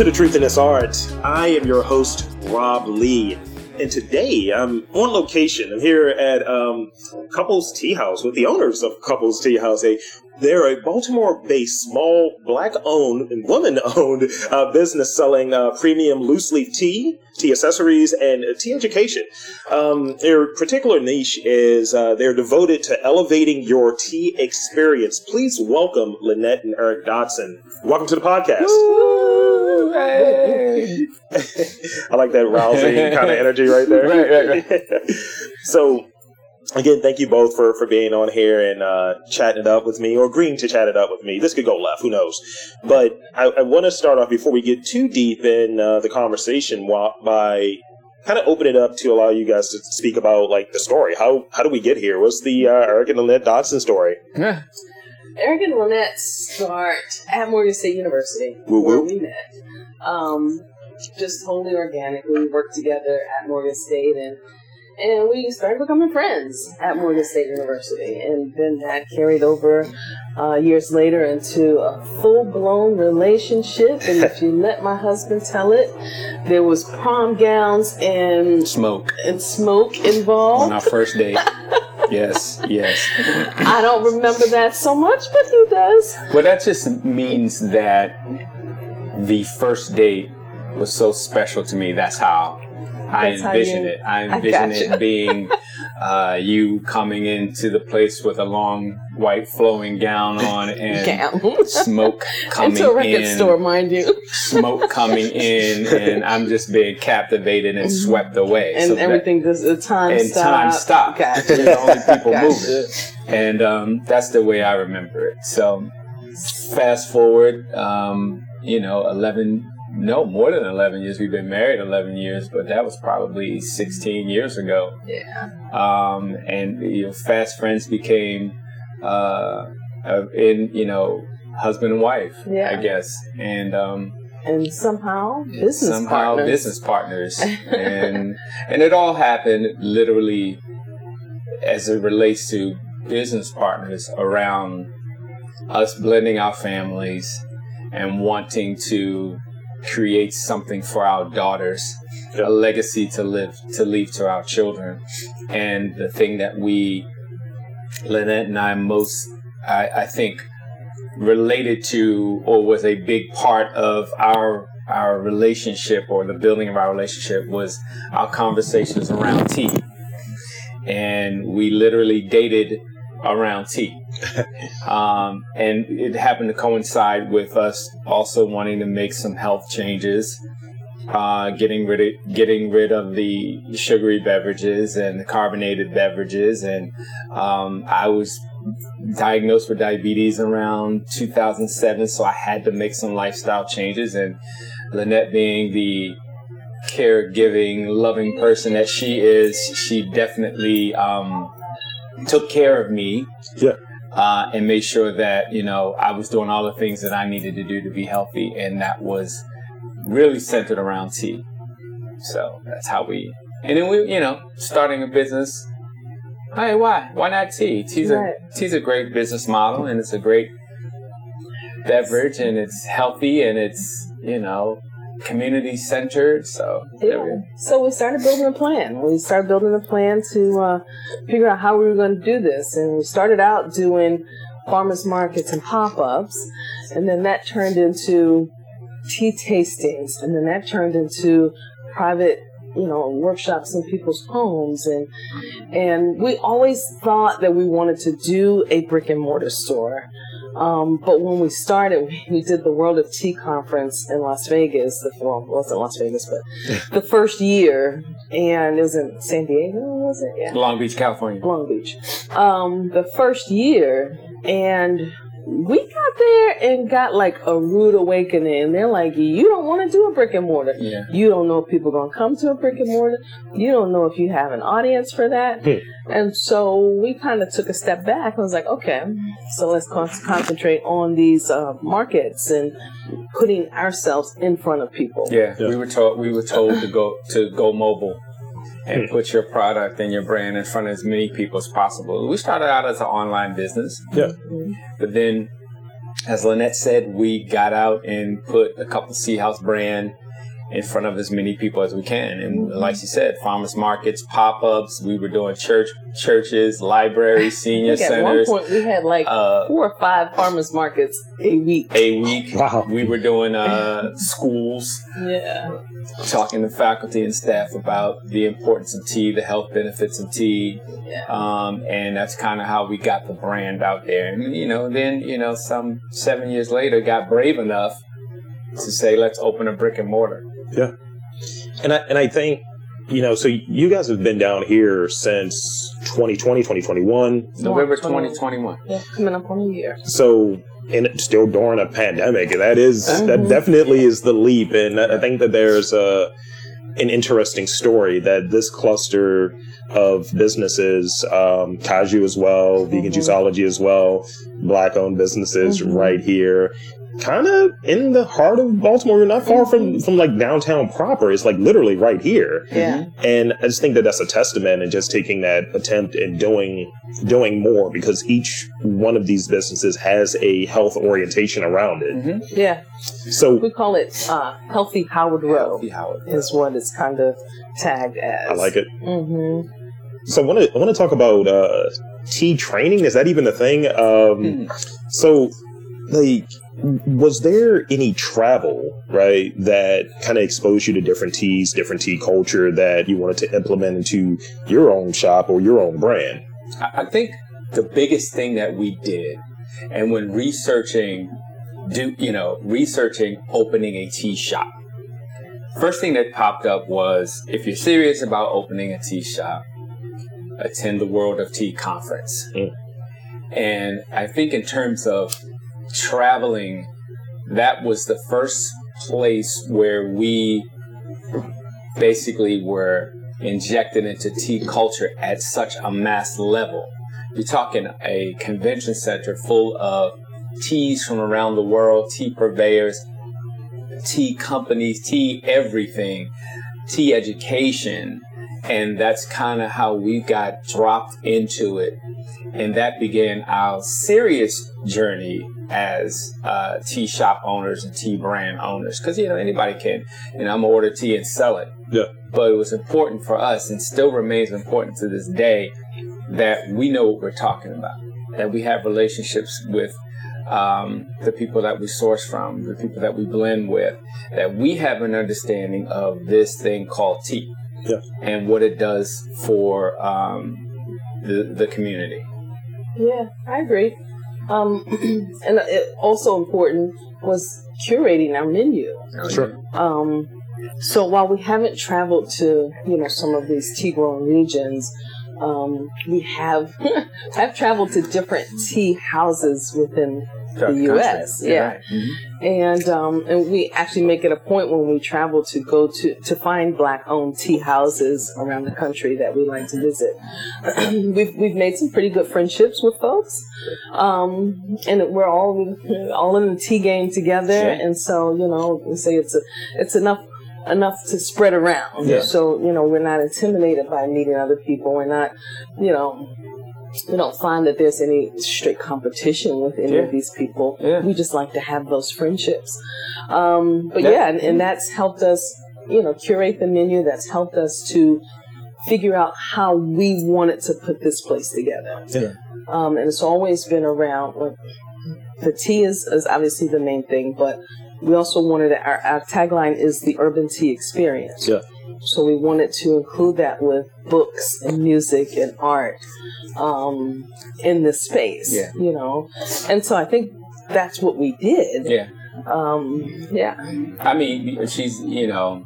to The Truth in This Art. I am your host, Rob Lee. And today I'm on location. I'm here at um, Couples Tea House with the owners of Couples Tea House, a they're a Baltimore-based, small, black-owned and woman-owned uh, business selling uh, premium loose-leaf tea, tea accessories, and uh, tea education. Um, their particular niche is uh, they're devoted to elevating your tea experience. Please welcome Lynnette and Eric Dodson. Welcome to the podcast. Woo, hey. I like that rousing kind of energy right there. Right, right, right. so again, thank you both for, for being on here and uh, chatting it up with me or agreeing to chat it up with me. This could go left, who knows? But I, I want to start off before we get too deep in uh, the conversation by kind of open it up to allow you guys to speak about like the story. How how do we get here? What's the uh, Eric and Lynnette Dodson story? Yeah. Eric and Lynnette start at Morgan State University, Woo-woo. where we met. Um, just totally organically, we worked together at Morgan State and and we started becoming friends at Morgan State University. And then that carried over uh, years later into a full blown relationship. And if you let my husband tell it, there was prom gowns and Smoke and smoke involved. on our first date. yes, yes. I don't remember that so much, but he does. Well, that just means that the first date was so special to me. That's how I That's envision you- it. I I envision gotcha. it being uh, you coming into the place with a long white flowing gown on and Gown. smoke coming Into a record in. store, mind you. Smoke coming in, and I'm just being captivated and swept away. And So that- everything, does the time and stop. time stop. Gotcha. We're the only people Gotcha. moving, and um, that's the way I remember it. So, fast forward, um, you know, eleven, no, more than eleven years. We've been married eleven years, but that was probably sixteen years ago. Yeah. Um, and you know, fast friends became, uh, uh, in you know, husband and wife, Yeah. I guess, and um, And somehow, business somehow partners. business partners and and it all happened literally as it relates to business partners around us blending our families and wanting to create something for our daughters Yeah. a legacy to live to leave to our children and the thing that we Lynnette and I most I, I think related to or was a big part of our our relationship or the building of our relationship was our conversations around tea. And we literally dated around tea. um, and it happened to coincide with us also wanting to make some health changes. Uh, getting rid of getting rid of the sugary beverages and the carbonated beverages, and um, I was diagnosed with diabetes around 2007, so I had to make some lifestyle changes. And Lynnette, being the caregiving, loving person that she is, she definitely um, took care of me. Yeah. Uh, and made sure that you know I was doing all the things that I needed to do to be healthy, and that was really centered around tea. So that's how we. And then we, you know, starting a business. Hey, why? Why not tea? Tea's Right. a tea's a great business model, and it's a great beverage, and it's healthy, and it's you know community centered. So Yeah. we- So we started building a plan. We started building a plan to uh, figure out how we were going to do this. And we started out doing farmers markets and pop ups. And then that turned into tea tastings. And then that turned into private, you know, workshops in people's homes. And, and we always thought that we wanted to do a brick and mortar store. Um, but when we started, we- did the World of Tea conference in Las Vegas. The, well, it wasn't Las Vegas, but the first year, and it was in San Diego, was it? Yeah. Long Beach, California. Long Beach. Um, the first year, and we got there and got like a rude awakening. And they're like, you don't want to do a brick and mortar. Yeah. You don't know if people are going to come to a brick and mortar. You don't know if you have an audience for that. Hmm. And so we kind of took a step back. I was like, okay, so let's con- concentrate on these uh, markets and putting ourselves in front of people. Yeah, Yeah. we were told we were told to go to go mobile and put your product and your brand in front of as many people as possible. We started out as an online business, Yeah. But then as Lynnette said, we got out and put a Couples Tea House brand in front of as many people as we can. And like she said, farmers markets, pop ups. We were doing church, churches, libraries, senior think at one centers. point we had like Uh, four or five farmers markets a week. a week. Wow. We were doing uh, schools, Yeah. talking to faculty and staff about the importance of tea, the health benefits of tea, Yeah. um, and that's kind of how we got the brand out there. And you know, then you know, some seven years later, got brave enough to say, let's open a brick and mortar. And I and I think you know, so you guys have been down here since 2020, 2021. November 2021. 2021. Yeah, coming up on a year. So and it's still during a pandemic. That is- that Mhm. definitely is the leap. And I think that there's a an interesting story that this cluster of businesses, um, Kaju as well, vegan Mhm. juiceology as well, black owned businesses Mhm. right here. Kind of in the heart of Baltimore. You're not far from, from like downtown proper. It's like literally right here. Yeah. And I just think that that's a testament and just taking that attempt and doing doing more because each one of these businesses has a health orientation around it. Mm-hmm. Yeah. So We call it uh, Healthy Howard Row, Healthy Howard. is what it's kind of tagged as. I like it. Mm-hmm. So I want to I want to talk about uh, tea training. Is that even a thing? Um, Mhm. So, like, was there any travel right that kind of exposed you to different teas, different tea culture that you wanted to implement into your own shop or your own brand? I think the biggest thing that we did, and when researching, do you know, researching opening a tea shop, first thing that popped up was if you're serious about opening a tea shop, attend the World of Tea conference. Mm. And I think in terms of traveling, that was the first place where we basically were injected into tea culture at such a mass level. You're talking a convention center full of teas from around the world, tea purveyors, tea companies, tea everything, tea education. And that's kind of how we got dropped into it. And that began our serious journey as uh, tea shop owners and tea brand owners. Because, you know, anybody can, you know, I'm gonna order tea and sell it. Yeah. But it was important for us and still remains important to this day that we know what we're talking about, that we have relationships with um, the people that we source from, the people that we blend with, that we have an understanding of this thing called tea Yeah. and what it does for um, the, the community. Yeah, I agree. Um, and it also important was curating our menu. Sure. Um, so while we haven't traveled to you know some of these tea growing regions, um, we have have traveled to different tea houses within The country. U.S. Yeah, right. Mhm. and um, and we actually make it a point when we travel to go to to find black owned tea houses around the country that we like to visit. we've we've made some pretty good friendships with folks, um, and we're all all in the tea game together. Sure. And so you know, we say it's a it's enough enough to spread around. Yeah. So you know, we're not intimidated by meeting other people. We're not, you know. We don't find that there's any straight competition with any Yeah. of these people. Yeah. We just like to have those friendships. Um, but That- yeah, and, and that's helped us, you know, curate the menu. That's helped us to figure out how we wanted to put this place together. Yeah. Um, and it's always been around like the tea is, is obviously the main thing, but we also wanted our, our tagline is the urban tea experience. Yeah. So we wanted to include that with books and music and art um, in this space. Yeah. You know, and so I think that's what we did. Yeah. Um, yeah. I mean, she's, you know,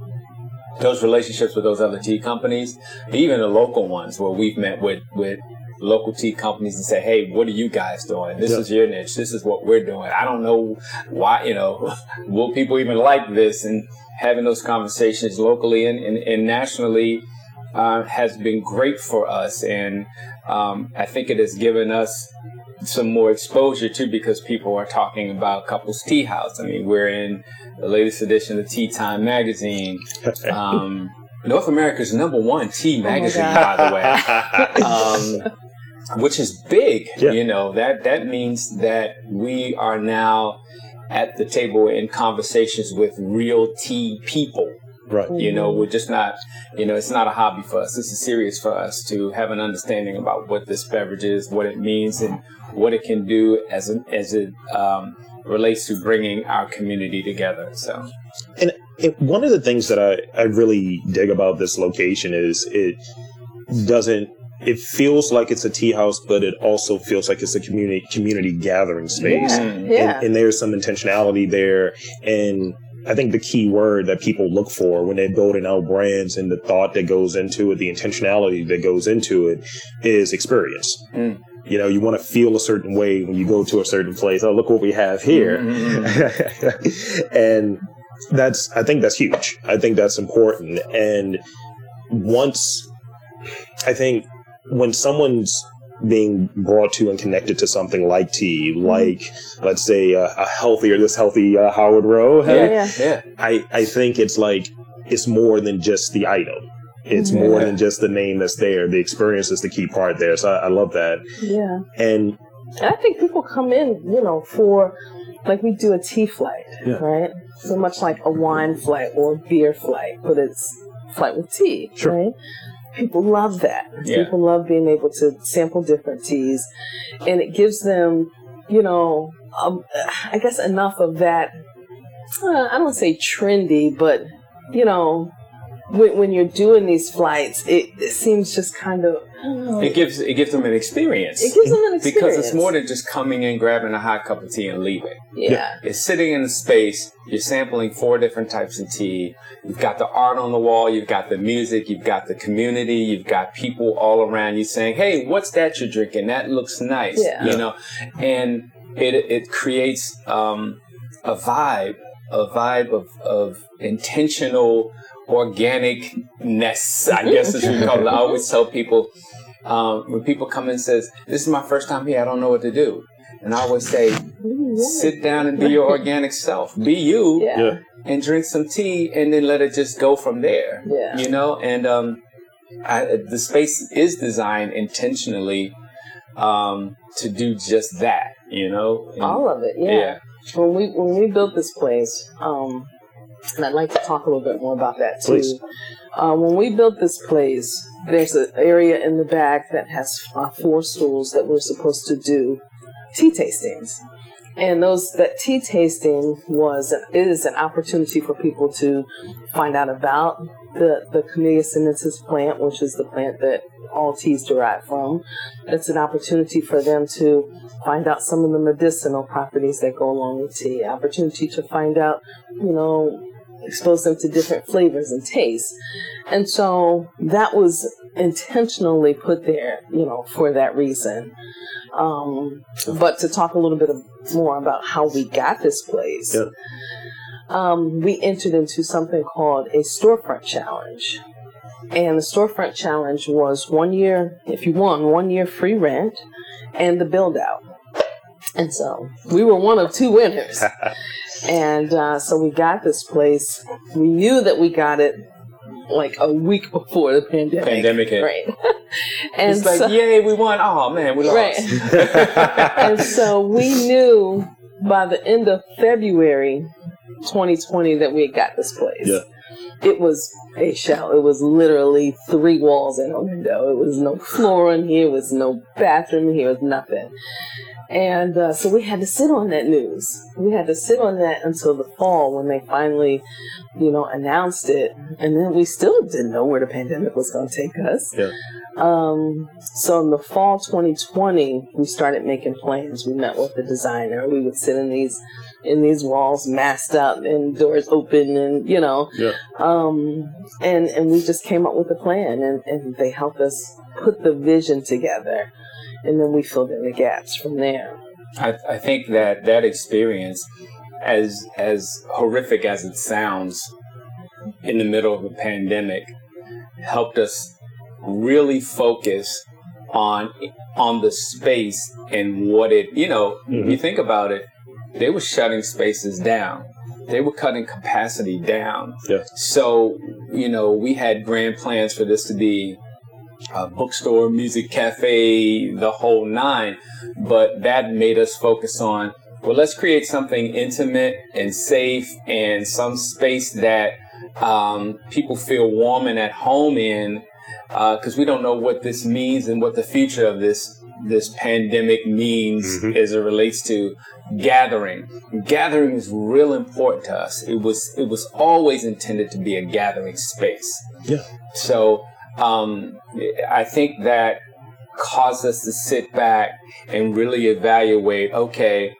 those relationships with those other tea companies, even the local ones where we've met with, with local tea companies and say, hey, what are you guys doing? This Yeah. is your niche. This is what we're doing. I don't know why, you know, will people even like this? And having those conversations locally and, and, and nationally uh, has been great for us. And um, I think it has given us some more exposure too because people are talking about couples tea house. I mean, we're in the latest edition of Tea Time magazine. Um, North America's number one tea magazine, God. by the way. Um, which is big. Yeah. You know that that means that we are now at the table in conversations with real tea people. Right. You know, we're just not, you know, it's not a hobby for us. This is serious for us to have an understanding about what this beverage is, what it means, and what it can do as an, as it um, relates to bringing our community together. So, And it, one of the things that I, I really dig about this location is it doesn't it feels like it's a tea house, but it also feels like it's a community community gathering space. Yeah, yeah. And, and there's some intentionality there. And I think the key word that people look for when they're building out brands and the thought that goes into it, the intentionality that goes into it is experience. Mm. You know, you want to feel a certain way when you go to a certain place. Oh, look what we have here. and that's, I think that's huge. I think that's important. And once, I think when someone's being brought to and connected to something like tea, like let's say uh, a healthier, this healthy uh, Howard Row, Yeah, yeah. yeah. I, I think it's like it's more than just the item. It's Yeah. more than just the name that's there. The experience is the key part there. So I, I love that. Yeah. And And I think people come in, you know, for like we do a tea flight, Yeah. right? So much like a wine flight or a beer flight, but it's flight with tea, Sure. right? People love that. Yeah. People love being able to sample different teas, and it gives them, you know, um, I guess enough of that. Uh, I don't say trendy, but you know, when, when you're doing these flights, it, it seems just kind of. I It gives it gives them an experience. it gives them an experience because it's more than just coming in, grabbing a hot cup of tea, and leaving. yeah. It's sitting in a space. You're sampling four different types of tea. You've got the art on the wall. You've got the music. You've got the community. You've got people all around you saying, "Hey, what's that you're drinking? That looks nice." Yeah. You know, and it it creates um, a vibe, a vibe of of intentional organicness. I guess is what we call it. I always tell people um, when people come in and says, "This is my first time here. I don't know what to do," and I always say, sit down and be your organic self. Be you Yeah. yeah, and drink some tea and then let it just go from there. Yeah. You know, and um, I, the space is designed intentionally um, to do just that, you know? And- All of it, yeah. When we when we built this place, um, and I'd like to talk a little bit more about that too. Please. Uh, when we built this place, there's an area in the back that has uh, four stools that we're supposed to do tea tastings. And those that tea tasting was is an opportunity for people to find out about the the Camellia sinensis plant, which is the plant that all teas derive from. It's an opportunity for them to find out some of the medicinal properties that go along with tea. Opportunity to find out, you know, expose them to different flavors and tastes. And so that was intentionally put there, you know, for that reason. Um, but to talk a little bit more about how we got this place, Yeah. um, we entered into something called a storefront challenge. And the storefront challenge was one year, if you won, one year free rent and the build out. And so we were one of two winners. and uh, so we got this place. We knew that we got it like a week before the pandemic. Pandemic hit. Right. and It's like, so, yay, we won. Oh, man, we lost. Right. and so we knew by the end of February 2020 that we had got this place. Yeah. It was a shell. It was literally three walls and a window. It was no floor in here. It was no bathroom in here. It was nothing. And uh, so we had to sit on that news. We had to sit on that until the fall when they finally, you know, announced it. And then we still didn't know where the pandemic was going to take us. Yeah. Um, so in the fall 2020, we started making plans. We met with the designer. We would sit in these in these walls, masked up and doors open, and you know, Yeah. um, and and we just came up with a plan, and and they helped us put the vision together, and then we filled in the gaps from there. I, I think that that experience, as as horrific as it sounds, in the middle of a pandemic, helped us really focus on on the space and what it. You know, if you mm-hmm. think about it, they were shutting spaces down. They were cutting capacity down. Yeah. So you know, we had grand plans for this to be a bookstore, music cafe, the whole nine. But that made us focus on, well, let's create something intimate and safe and some space that um, people feel warm and at home in because uh, we don't know what this means and what the future of this this pandemic means mm-hmm. as it relates to gathering. Gathering is real important to us. It was it was always intended to be a gathering space. Yeah. So um, I think that caused us to sit back and really evaluate. Okay,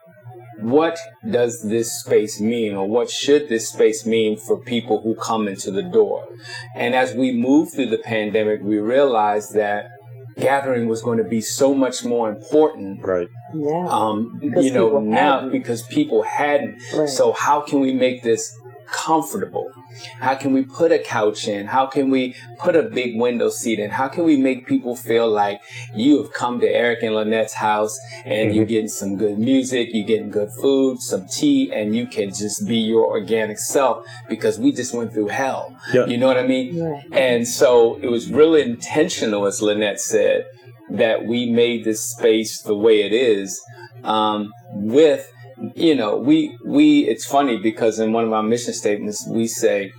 what does this space mean or what should this space mean for people who come into the door? And as we move through the pandemic, we realized that gathering was going to be so much more important. Right. Yeah. Um, you know, now hadn't. because people hadn't. Right. So how can we make this comfortable? How can we put a couch in? How can we put a big window seat in? How can we make people feel like you have come to Eric and Lynnette's house and mm-hmm. you're getting some good music, you're getting good food, some tea, and you can just be your organic self because we just went through hell. Yeah. You know what I mean? Right. And so it was really intentional, as Lynnette said, that we made this space the way it is um, with you know, we we it's funny because in one of our mission statements we say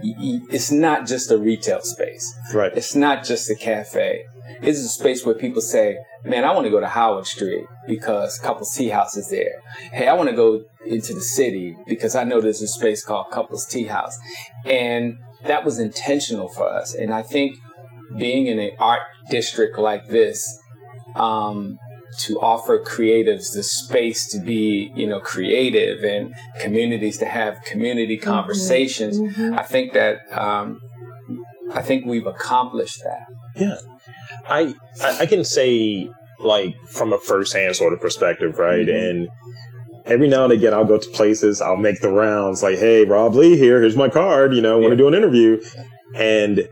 it's not just a retail space. Right. It's not just a cafe. It's a space where people say, "Man, I want to go to Howard Street because Couples Tea House is there." Hey, I want to go into the city because I know there's a space called Couples Tea House, and that was intentional for us. And I think being in an art district like this, um, to offer creatives the space to be, you know, creative and communities to have community mm-hmm. conversations. Mm-hmm. I think that um, I think we've accomplished that. Yeah, I I can say like from a firsthand sort of perspective, right? Mm-hmm. And every now and again, I'll go to places, I'll make the rounds, like, "Hey, Rob Lee here. Here's my card. You know, want to do an interview." And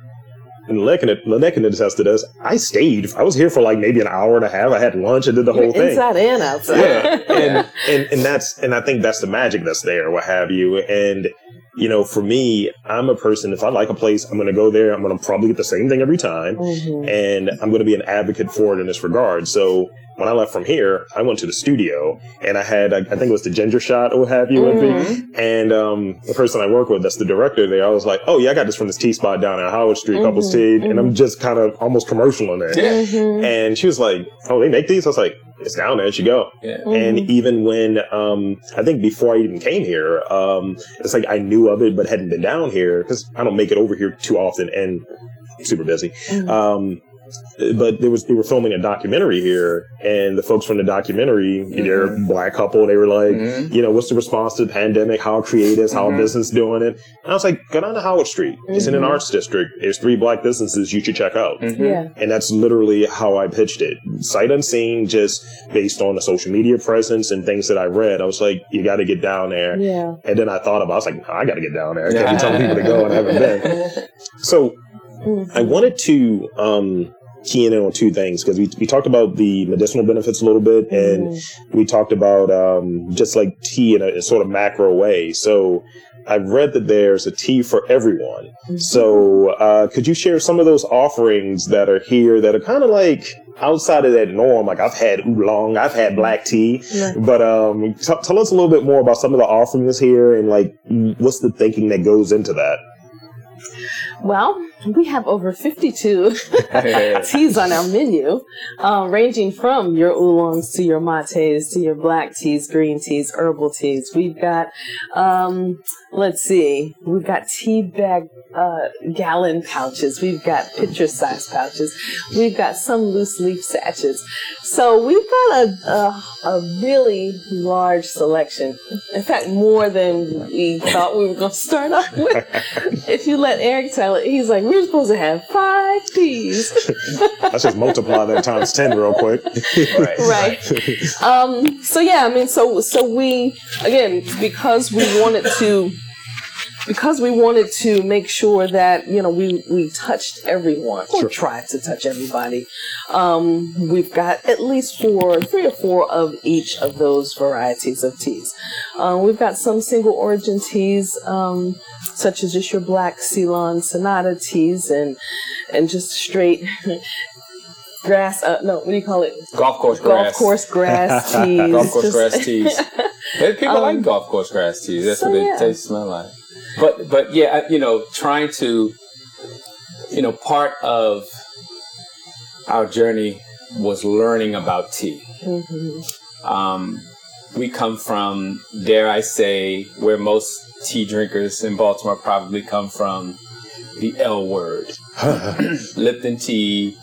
and Lynnette can attest to this. I stayed. I was here for like maybe an hour and a half. I had lunch and did the whole thing. Inside and outside. Yeah. and, and, and that's, and I think that's the magic that's there, what have you. And, you know, for me, I'm a person, if I like a place, I'm going to go there. I'm going to probably get the same thing every time. Mm-hmm. And I'm going to be an advocate for it in this regard. So when I left from here, I went to the studio and I had, I think it was the ginger shot or what have you mm-hmm. And um, the person I work with, that's the director there, I was like, oh yeah, I got this from this tea spot down at Howard Street, mm-hmm. Couples Tea. Mm-hmm. And I'm mm-hmm. just kind of almost commercial in there. Mm-hmm. And she was like, oh, they make these? I was like, it's down there. It should go. Yeah. And mm-hmm. even when, um, I think before I even came here, um, it's like I knew of it, but hadn't been down here because I don't make it over here too often and super busy. Um, but there was they were filming a documentary here, and the folks from the documentary, mm-hmm. they're a black couple. They were like, mm-hmm. you know, what's the response to the pandemic? How creatives? How mm-hmm. business doing it? And I was like, go down to Howard Street. It's in an mm-hmm. arts district. There's three black businesses you should check out. Mm-hmm. Yeah. And that's literally how I pitched it, sight unseen, just based on the social media presence and things that I read. I was like, you got to get down there. Yeah. And then I thought about, I was like, no, I got to get down there. I can't be telling people to go and I haven't been. So. I wanted to um, keying in on two things because we, we talked about the medicinal benefits a little bit and mm. we talked about um, just like tea in a, a, sort of macro way. So I've read that there's a tea for everyone. Mm-hmm. So uh, could you share some of those offerings that are here that are kind of like outside of that norm? Like I've had oolong, I've had black tea, but um, t- tell us a little bit more about some of the offerings here and like what's the thinking that goes into that. Well, we have over 52 teas on our menu, uh, ranging from your oolongs to your mates to your black teas, green teas, herbal teas. We've got, um, let's see, we've got tea bag uh, gallon pouches. We've got pitcher size pouches. We've got some loose leaf sachets. So we've got a, a, a really large selection. In fact, more than we thought we were going to start off with. if you let Eric tell it, he's like, we're supposed to have five teas. Let's just multiply that times 10 real quick. right. right. Um, so yeah, I mean, so, so we, again, because we wanted to because we wanted to make sure that you know we we touched everyone or tried to touch everybody. Um, we've got at least four, three or four of each of those varieties of teas. Uh, we've got some single origin teas, um, such as just your black Ceylon Sonata teas, and and just straight grass. Uh, no, what do you call it? Golf course Golf grass. Golf course grass teas. golf course Just- grass teas. People Um, like golf course grass teas. That's so what they yeah. taste smell like. But but yeah, you know, trying to, you know, part of our journey was learning about tea. Mhm. Um, we come from, dare I say, where most tea drinkers in Baltimore probably come from, the L word. Lipton tea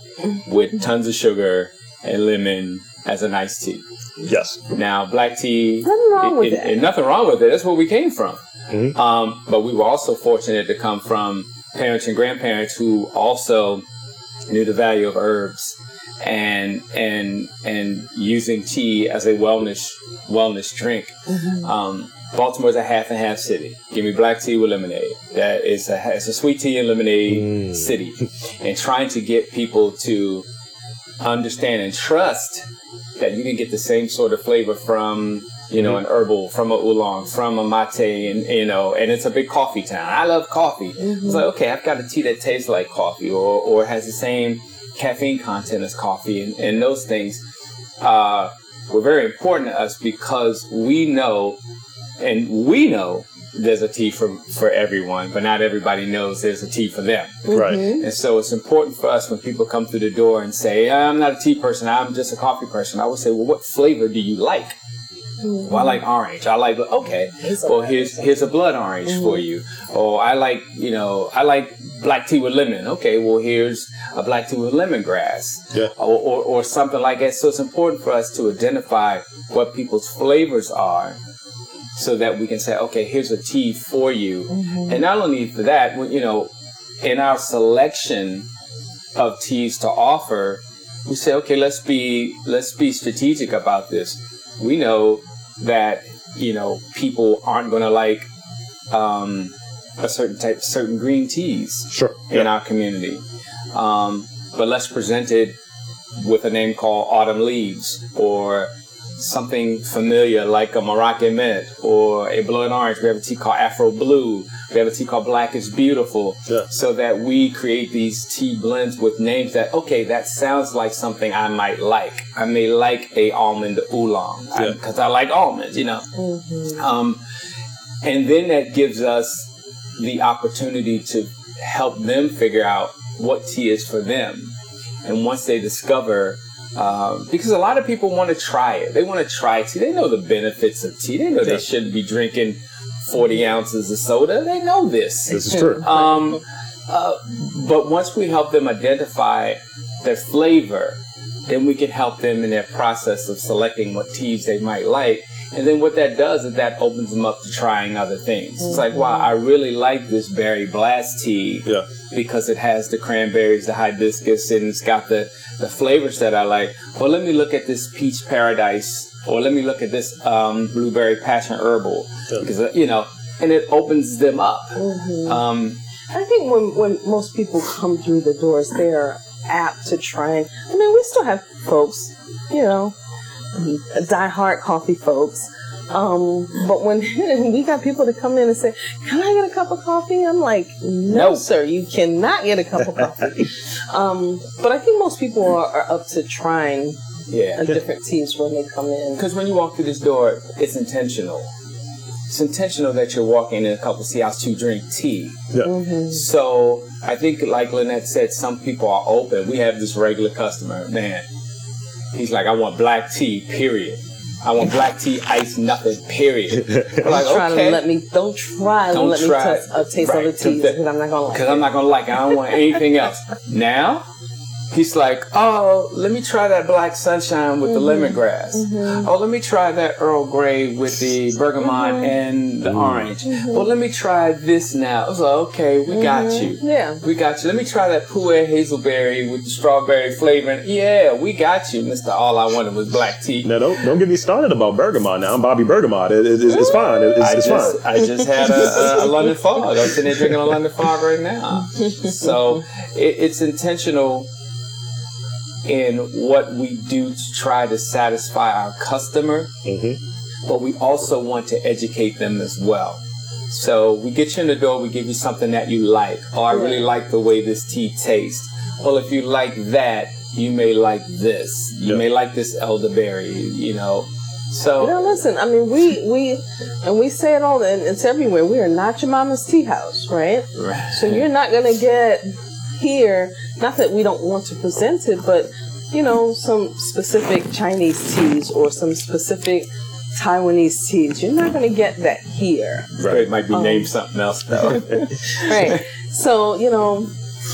with tons of sugar and lemon as an iced tea. yes. Now, black tea, Nothing wrong with it- it- nothing wrong with it. That's where we came from. Mhm. Um, but we were also fortunate to come from parents and grandparents who also knew the value of herbs and and and using tea as a wellness wellness drink. Mm-hmm. Um, Baltimore's a half and half city. Give me black tea with lemonade. That is a it's a sweet tea and lemonade Mm. city, and trying to get people to understand and trust that you can get the same sort of flavor from you know an herbal, from a oolong, from a mate, and you know, and it's a big coffee town. I love coffee. It's like okay, I've got a tea that tastes like coffee, or or has the same caffeine content as coffee, and, and those things uh, were very important to us because we know, and we know there's a tea for for everyone, but not everybody knows there's a tea for them. Right. And so it's important for us when people come through the door and say, I'm not a tea person, I'm just a coffee person. I would say, well, what flavor do you like? Well, I like orange. I like, okay, well, here's here's a blood orange for you. Or I like, you know, I like black tea with lemon. Okay, well, here's a black tea with lemongrass. Yeah. Or, or, or something like that. So it's important for us to identify what people's flavors are so that we can say, okay, here's a tea for you. And not only for that, you know, in our selection of teas to offer, we say, okay, let's be let's be strategic about this. We know that you know people aren't going to like um, a certain type, certain green teas Sure. in our community, um, but let's present it with a name called Autumn Leaves or something familiar like a Moroccan mint or a blood orange. We have a tea called Afro Blue. We have a tea called Black is Beautiful. Yeah. So that we create these tea blends with names that, okay, that sounds like something I might like. I may like a almond oolong Yeah. because I, like almonds, you know. Um, and then that gives us the opportunity to help them figure out what tea is for them. And once they discover, um, because a lot of people want to try it, they want to try tea. They know the benefits of tea. They know Yeah. they shouldn't be drinking 40 ounces of soda. They know this. This is true. Um, uh, but once we help them identify their flavor, then we can help them in their process of selecting what teas they might like. And then what that does is that opens them up to trying other things. It's like, wow, I really like this berry blast tea Yeah. because it has the cranberries, the hibiscus, and it's got the, the flavors that I like. Well, let me look at this peach paradise, or let me look at this um, blueberry passion herbal, Yeah. because uh, you know, and it opens them up. Um, I think when, when most people come through the doors, they are apt to try and. I mean, we still have folks, you know, die-hard coffee folks. Um, but when we got people to come in and say, "Can I get a cup of coffee?" I'm like, "No, No. sir, you cannot get a cup of coffee." um, but I think most people are, are up to trying yeah. different teas when they come in. Because when you walk through this door, it's intentional. It's intentional that you're walking in a couple tea house to drink tea. Yeah. Mm-hmm. So I think, like Lynnette said, some people are open. We have this regular customer, man. He's like, I want black tea, period. I want black tea, ice, nothing, period. I'm like, Try to let me don't try to Don't let try me it. taste, uh, taste Right. other teas because I'm not gonna like Because. I'm not gonna like it. I don't want anything else. Now, he's like, oh, let me try that black sunshine with Mm-hmm. the lemongrass. Oh, let me try that Earl Grey with the bergamot Mm-hmm. and the orange. Well, let me try this now. I was like, okay, we got you. Mm-hmm. Yeah. We got you. Let me try that Pouet hazelberry with the strawberry flavor. Yeah, we got you, Mister. All I wanted was black tea. Now don't don't get me started about Bergamot. Now I'm Bobby Bergamot. It, it, it's, it's fine. It, it's, I it's just, fine. I just had a, a, a London fog. I'm sitting there drinking a London fog right now. So it, it's intentional in what we do to try to satisfy our customer, hmm but we also want to educate them as well. So we get you in the door, we give you something that you like. Oh, I really like the way this tea tastes. Well, if you like that, you may like this. You Yeah. may like this elderberry, you know. So No, listen. I mean, we we and we say it all, and it's everywhere. We are not your mama's tea house, right? right? So you're not gonna get here. Not that we don't want to present it, but you know, some specific Chinese teas or some specific Taiwanese teas. You're not gonna get that here, Right. it might be Um, named something else though. right? so you know,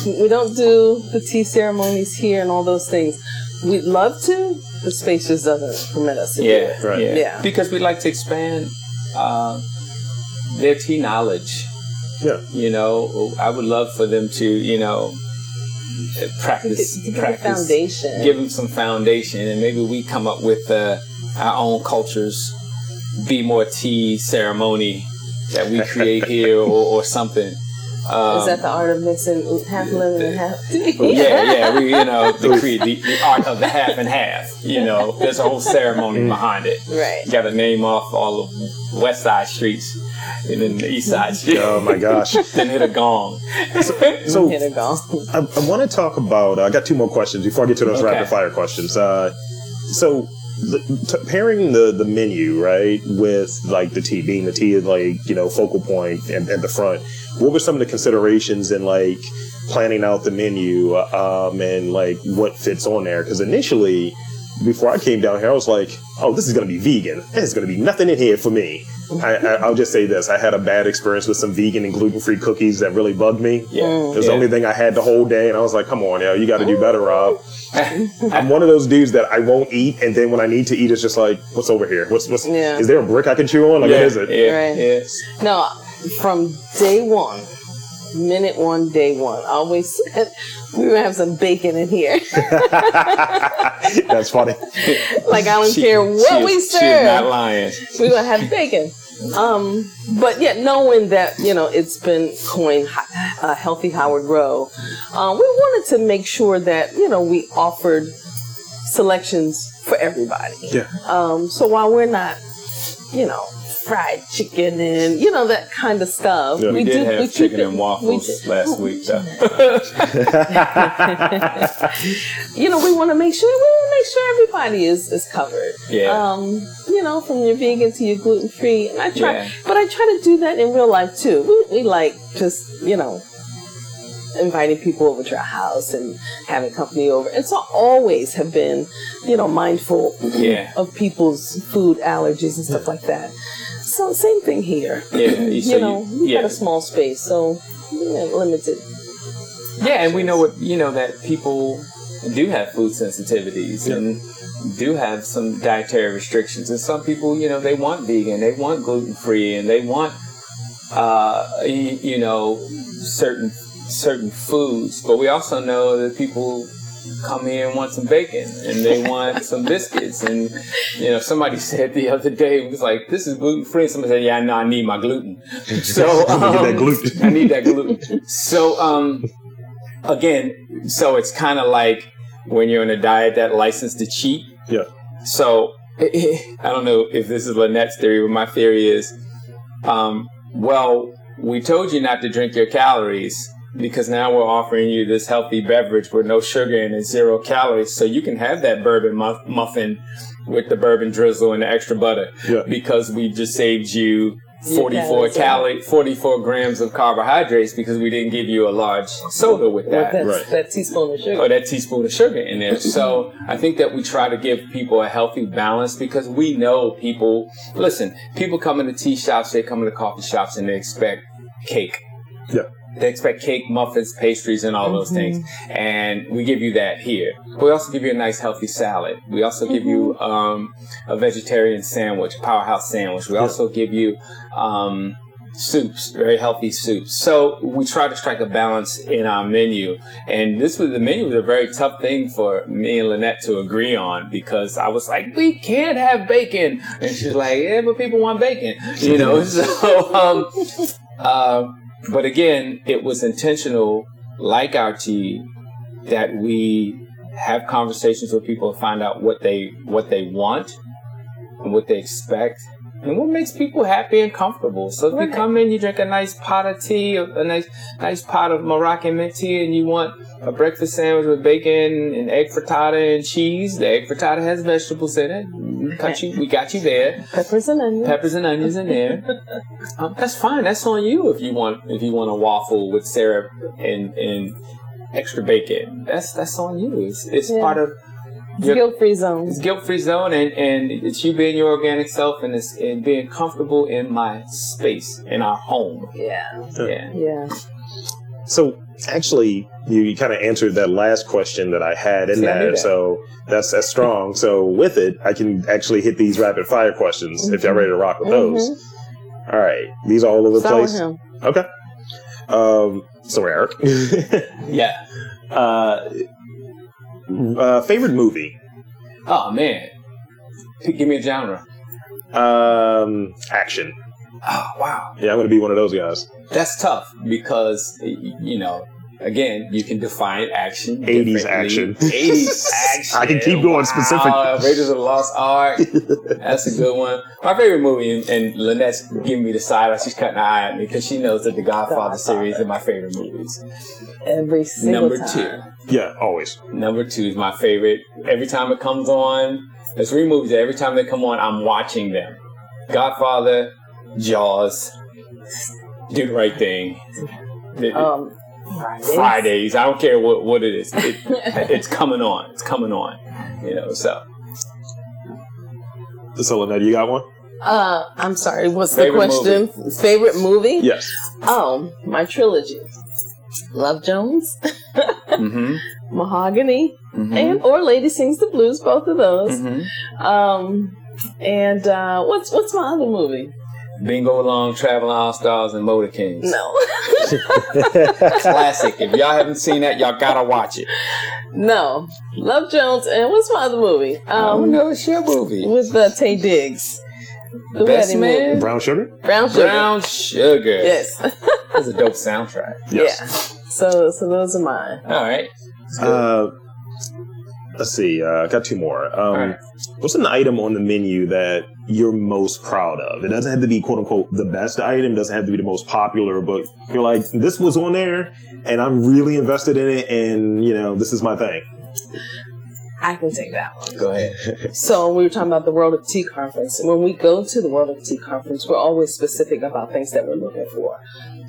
we don't do the tea ceremonies here and all those things. We'd love to. The space just doesn't permit us to do Yeah, it. Right. yeah, Yeah. Because we like to expand uh, their tea knowledge. Yeah. You know, I would love for them to, you know, practice, To give a practice, foundation. give them some foundation, and maybe we come up with uh, our own cultures, be more tea ceremony that we create here, or, or something. Um, Is that the art of mixing half lemon and half tea? yeah, yeah, we, you know, the, cre- the, the art of the half and half. You know, there's a whole ceremony behind it. Right. You got to name off all of West Side streets and then the East Side streets. Oh my gosh. then hit a gong. So Hit it go. I, I want to talk about. I got two more questions before I get to those Okay. rapid fire questions. Uh, so, the, t- pairing the the menu right with like the tea, being the tea is like you know focal point and at the front. What were some of the considerations in like planning out the menu um, and like what fits on there? Because initially, before I came down here, I was like, oh, this is gonna be vegan. There's gonna be nothing in here for me. I, I, I'll just say this: I had a bad experience with some vegan and gluten free cookies that really bugged me. Yeah. It was yeah. the only thing I had the whole day, and I was like, "Come on, yo, you got to do better, Rob." I'm one of those dudes that I won't eat, and then when I need to eat, it's just like, "What's over here? What's what's? Yeah. Is there a brick I can chew on? Like, yeah, what is it?" Yeah, Right. yeah. No, from day one, minute one, day one, I always said we were gonna have some bacon in here. That's funny. like I don't She- care what we is- She is not serve, lying. we're gonna have bacon. Um, but yet knowing that you know it's been coined uh, healthy Howard Row, uh, we wanted to make sure that you know we offered selections for everybody. Yeah. Um, so while we're not, you know, fried chicken and you know that kind of stuff, Yeah. We, did have keep chicken it- and waffles do- last week, though. you know, we want to make sure we want to make sure everybody is is covered. Yeah. Um, you know, from your vegan to your gluten free, and I try, Yeah. but I try to do that in real life too. We, we like just you know inviting people over to our house and having company over, and so I always have been you know mindful Yeah. of people's food allergies and stuff like that. So same thing here. Yeah, so you know, you- we yeah. got a small space, so yeah, limited. Yeah, and we know what you know that people do have food sensitivities and do have some dietary restrictions, and some people, you know, they want vegan, they want gluten free, and they want, uh, you, you know, certain certain foods. But we also know that people come here and want some bacon and they want some biscuits and you know somebody said the other day it was like this is gluten free somebody said yeah no i need my gluten so Get that um, gluten. I need that gluten. So, um, again, so it's kind of like when you're on a diet that licensed to cheat. Yeah. So, I don't know if this is Lynnette's theory, but my theory is, um, well, we told you not to drink your calories because now we're offering you this healthy beverage with no sugar and zero calories, so you can have that bourbon muff- muffin with the bourbon drizzle and the extra butter Yeah. because we just saved you 44 calories, yeah. calorie, 44 grams of carbohydrates because we didn't give you a large soda with With that. that, Right. that teaspoon of sugar. Or that teaspoon of sugar in there. So I think that we try to give people a healthy balance because we know people, listen, people come into tea shops, they come into coffee shops and they expect cake. Yeah. They expect cake, muffins, pastries, and all those things. And we give you that here. We also give you a nice healthy salad. We also give you um, a vegetarian sandwich, powerhouse sandwich. We also give you um, soups, very healthy soups. So we try to strike a balance in our menu. And this was the menu was a very tough thing for me and Lynnette to agree on because I was like, we can't have bacon. And she's like, yeah, but people want bacon, you know? so, um, uh, but again, it was intentional, like our tea, that we have conversations with people and find out what they what they want and what they expect and what makes people happy and comfortable. So if Right. you come in, you drink a nice pot of tea, a a nice nice pot of Moroccan mint tea, and you want a breakfast sandwich with bacon and egg frittata and cheese. The egg frittata has vegetables in it. We got you, we got you there. Peppers and onions. Peppers and onions in there. Um, that's fine. That's on you if you want if you want a waffle with syrup and and extra bacon. That's that's on you. It's it's Yeah. part of It's your guilt-free zone. it's guilt free zone and, and it's you being your organic self and it's and being comfortable in my space in our home. Yeah. Yeah. Yeah. So actually, you, you kind of answered that last question that I had in See, there. that. So that's that's strong. So with it, I can actually hit these rapid fire questions if y'all ready to rock with those. All right, these are all over the Start with place. him. Okay. Um. So Eric, Yeah. uh, uh, favorite movie? Oh man. Give me a genre. Um, action. Oh wow. Yeah, I'm gonna be one of those guys. That's tough because you know, again, you can define action. 80s action. 80s action. I can keep going specific. Wow, Raiders of the Lost Ark. That's a good one. My favorite movie, and, and Lynnette's giving me the side eye. She's cutting an eye at me because she knows that the Godfather series are my favorite movies. Every single Number time. two. Yeah, always. Number two is my favorite. Every time it comes on, there's three movies that every time they come on, I'm watching them. Godfather, Jaws, Do the Right Thing, The- Um, Fridays. Fridays. I don't care what, what it is. It, it's coming on. It's coming on. You know, so So Lynnette, you got one? Uh, I'm sorry. What's Favorite the question? Favorite movie? Yes. Oh, my trilogy: Love Jones, mm-hmm. Mahogany, Mm-hmm. and or Lady Sings the Blues. Both of those. mm-hmm. Um, and uh, what's what's my other movie? Bingo Long, Traveling All Stars, and Motor Kings. No, Classic. If y'all haven't seen that, y'all gotta watch it. no. Love Jones and what's my other movie? Oh Um, no, it's your movie. with uh, Taye Diggs. The Best wedding Man? movie. Brown sugar? Brown Sugar. Brown Sugar. Yes. That's a dope soundtrack. Yes. Yeah. So so those are mine. All right. Uh, let's see. Uh, I got two more. Um, All right. What's an item on the menu that you're most proud of? It doesn't have to be quote unquote the best item. Doesn't have to be the most popular, but you're like this was on there, and I'm really invested in it, and you know this is my thing. I can take that one. Go ahead. So we were talking about the World of Tea conference. When we go to the World of Tea conference, we're always specific about things that we're looking for.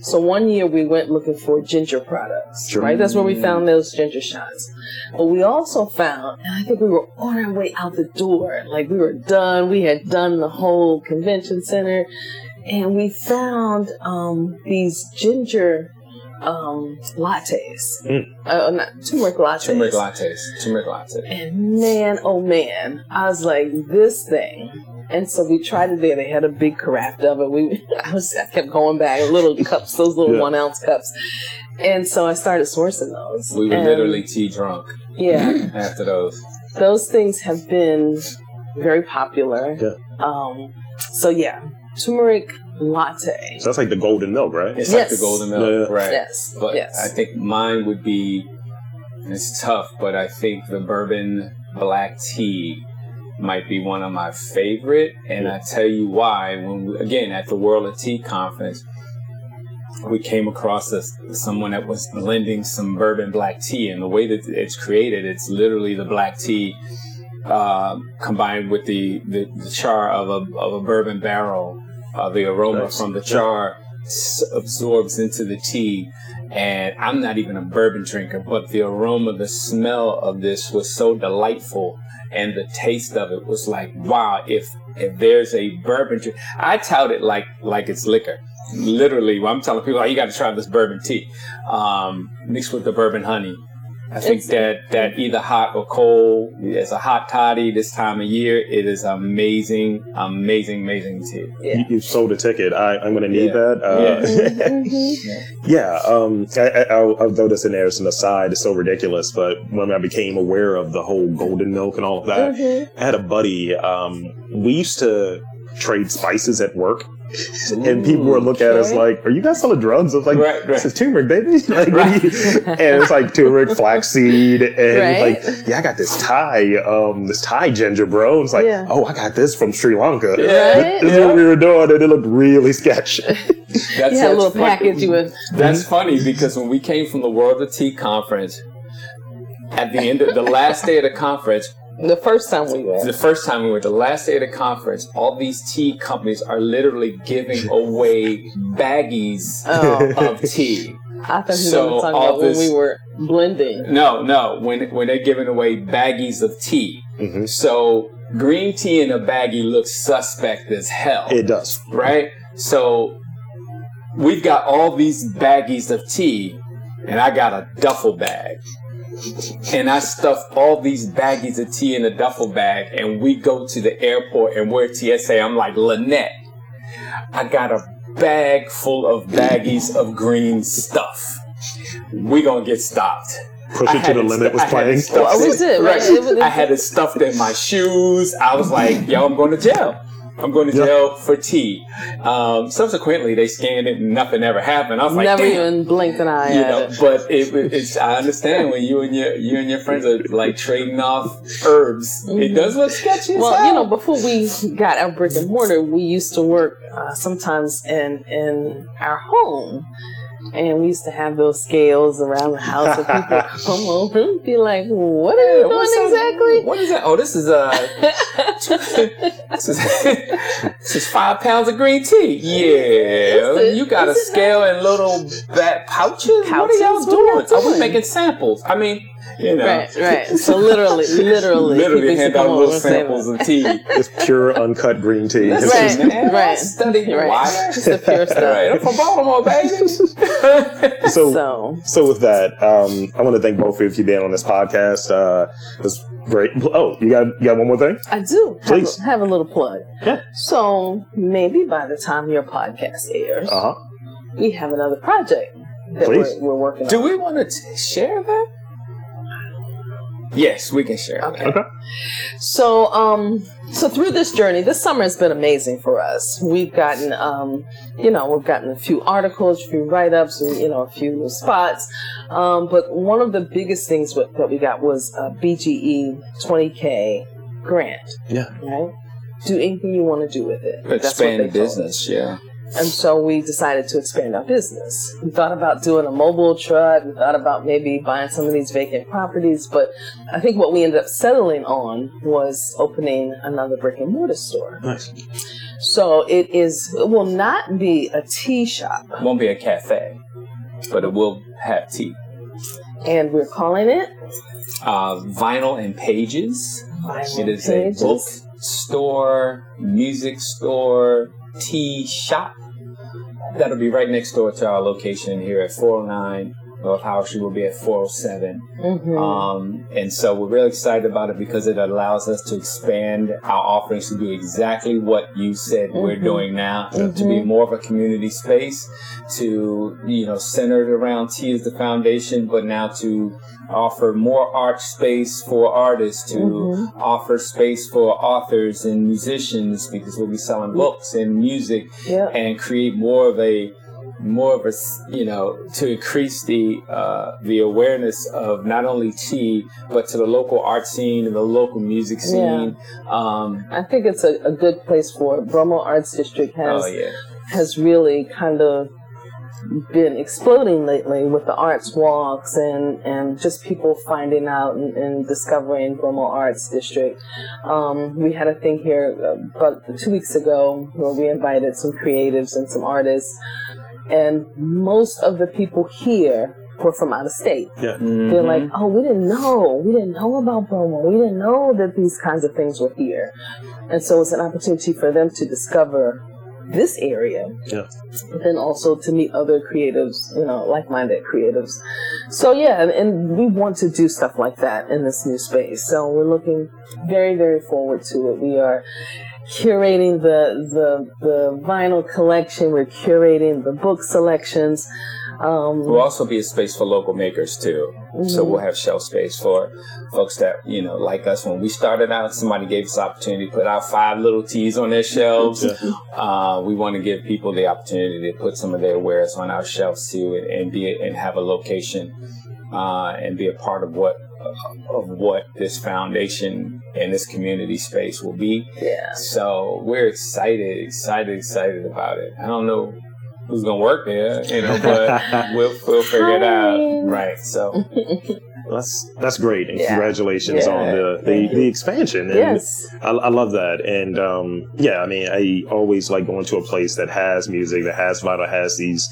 So one year we went looking for ginger products, Sure. right? That's where we found those ginger shots. But we also found, and I think we were on our way out the door, like we were done. We had done the whole convention center, and we found um, these ginger um, lattes, Mm. uh, not turmeric lattes. Turmeric lattes. Turmeric latte. And man, oh man, I was like, this thing. And so we tried it there. They had a big carafe of it. We, I was, I kept going back, little cups, those little Yeah. one ounce cups. And so I started sourcing those. We were And, literally tea drunk yeah, after those. those things have been very popular. Yeah. Um, so yeah, turmeric latte. So that's like the golden milk, right? It's like Yes. the golden milk, Yeah. right? Yes, But yes. I think mine would be. It's tough, but I think the bourbon black tea might be one of my favorite, and I tell you why. When we, again at the World of Tea conference, we came across a, someone that was blending some bourbon black tea, and the way that it's created, it's literally the black tea uh, combined with the, the, the char of a of a bourbon barrel. Uh, the aroma Nice. from the char absorbs into the tea. And I'm not even a bourbon drinker, but the aroma, the smell of this was so delightful, and the taste of it was like, wow! If if there's a bourbon drink, I tout it like like it's liquor. literally, I'm telling people, oh, you got to try this bourbon tea um, mixed with the bourbon honey. I think It's- that that either hot or cold, as a hot toddy this time of year, it is amazing, amazing, amazing tea. You, you sold a ticket. I, I'm going to need Yeah. that. Uh, Mhm. Yeah, um, I, I, I'll, I'll throw this in there as an aside. It's so ridiculous, but when I became aware of the whole golden milk and all of that, Mhm. I had a buddy. Um, we used to trade spices at work, and people would look at us like, "Are you guys selling drugs?" I was like, Right, right. "This is turmeric, baby." like, what do you- and it's like turmeric, flaxseed, and Right. like, yeah, I got this Thai, um, this Thai ginger, bro. And It's like, Yeah. oh, I got this from Sri Lanka. Right? This is Yeah. what we were doing, and it looked really sketch. That's, You had a little that's funny. package you would. That's funny because when we came from the World of Tea conference, at the end of the last day of the conference, The first time we went. the first time we went, the last day of the conference, all these tea companies are literally giving away baggies Oh, of tea. I thought you were So, going to talk all about when we were blending. No, no, when when they're giving away baggies of tea. Mm-hmm. So green tea in a baggie looks suspect as hell. It does. right? So we've got all these baggies of tea, and I got a duffel bag. And I stuff all these baggies of tea in a duffel bag, and we go to the airport and we're at TSA. I'm like, Lynnette, I got a bag full of baggies of green stuff. We gonna get stopped. Push it to the it- limit was playing. it Oh, was it? Right. Right. It was- I had it stuffed in my shoes. I was like, yo, I'm going to jail. I'm going to Yeah. jail for tea. Um, subsequently, they scanned it and nothing ever happened. I was like, Never damn. even blinked an eye You at know, it. but it, it's I understand when you and your you and your friends are like trading off herbs. It does look sketchy. Well, hell. you know, before we got our brick and mortar, we used to work uh, sometimes in in our home, and we used to have those scales around the house, and people come over and be like, "What are you doing that- exactly?" What is that? Oh, this is uh, this is this is five pounds of green tea. Yeah, you got a scale and little bat pouches. What are y'all What are doing? Are we making samples? I mean, you know, Right, right. So literally, literally, people literally used to hand out little samples of tea. It's pure uncut green tea. It's Right. just- man. right. Study the Right. wire. It's the pure stuff. Right. I'm from Baltimore, baby. so, So, so with that, um, I want to thank both of you for being on this podcast. Uh, it was great. Oh, you got you got one more thing? I do have Please. a, have a little plug. Yeah. So maybe by the time your podcast airs, Uh huh. we have another project that Please. we're, we're working Do on. we want to share that? Yes, we can share. Okay. Okay. So, um, so through this journey, this summer has been amazing for us. We've gotten, um, you know, we've gotten a few articles, a few write-ups, and, you know, a few spots. Um, but one of the biggest things what, that we got was a BGE 20K grant. Yeah. Right. Do anything you want to do with it. Expand they business, yeah. And so we decided to expand our business. We thought about doing a mobile truck. We thought about maybe buying some of these vacant properties. But I think what we ended up settling on was opening another brick and mortar store. Nice. So it is, it will not be a tea shop. It won't be a cafe, but it will have tea. And we're calling it Uh, vinyl and pages. It is Pages. a book store, music store, tea shop. That'll be right next door to our location here at 409 North Howard Street. Will be at 407. Mhm. Um, and so we're really excited about it because it allows us to expand our offerings to do exactly what you said we're Mhm. doing now, to be more of a community space, to, you know, centered around tea as the foundation, but now to offer more art space for artists, to Mhm. offer space for authors and musicians because we'll be selling books and music yeah. and create more of a more of a you know to increase the uh, the awareness of not only tea but to the local art scene and the local music scene. Um, I think it's a, a good place for it. Bromo Arts District has oh yeah, has really kind of been exploding lately with the arts walks and, and just people finding out and, and discovering Bromo Arts District. Um, we had a thing here uh, about two weeks ago where we invited some creatives and some artists, and most of the people here were from out of state. Yeah, They're Mhm. like, oh, we didn't know. We didn't know about Bromo. We didn't know that these kinds of things were here. And so it's an opportunity for them to discover this area. Yeah. But then also to meet other creatives, you know, like-minded creatives. So yeah, and, and we want to do stuff like that in this new space. So we're looking very, very forward to it. We are curating the the the vinyl collection. We're curating the book selections. Um, We'll also be a space for local makers too. So we'll have shelf space for folks that, you know, like us. When we started out, somebody gave us opportunity to put out five little teas on their shelves. Uh, we want to give people the opportunity to put some of their wares on our shelves too and, and be and have a location uh, and be a part of what of what this foundation and this community space will be. yeah. So we're excited, excited, excited about it. I don't know who's gonna work there, you know, but we'll we'll figure it out. Right. So That's that's great, and Yeah. congratulations Yeah. on the, the, the expansion. And Yes. I, I love that, and um, yeah, I mean, I always like going to a place that has music, that has vinyl, has these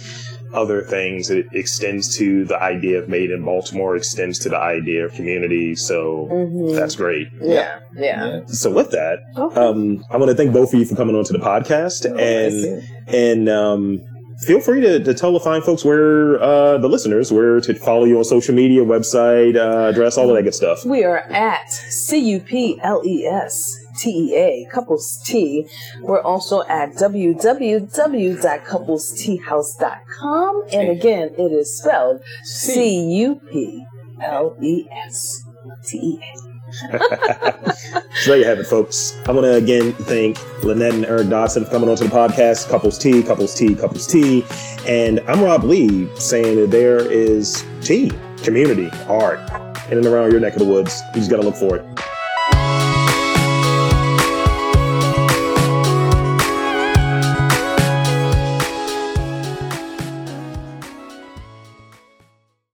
other things. It extends to the idea of made in Baltimore, extends to the idea of community. So Mhm. that's great. Yeah. Yeah. yeah. So with that, Okay. um, I want to thank both of you for coming on to the podcast, Oh, and and um, feel free to, to tell the fine folks where uh, the listeners where to follow you on social media, website, uh, address, all of that good stuff. We are at C U P L E S T E A, Couples T. We're also at www.couplesteahouse.com. And again, it is spelled C U P L E S T E A. So there you have it, folks. I want to again thank Lynnette and Eric Dodson for coming onto the podcast. Couples Tea, Couples Tea, Couples Tea. And I'm Rob Lee saying that there is tea, community, art, in and around your neck of the woods. You just got to look for it.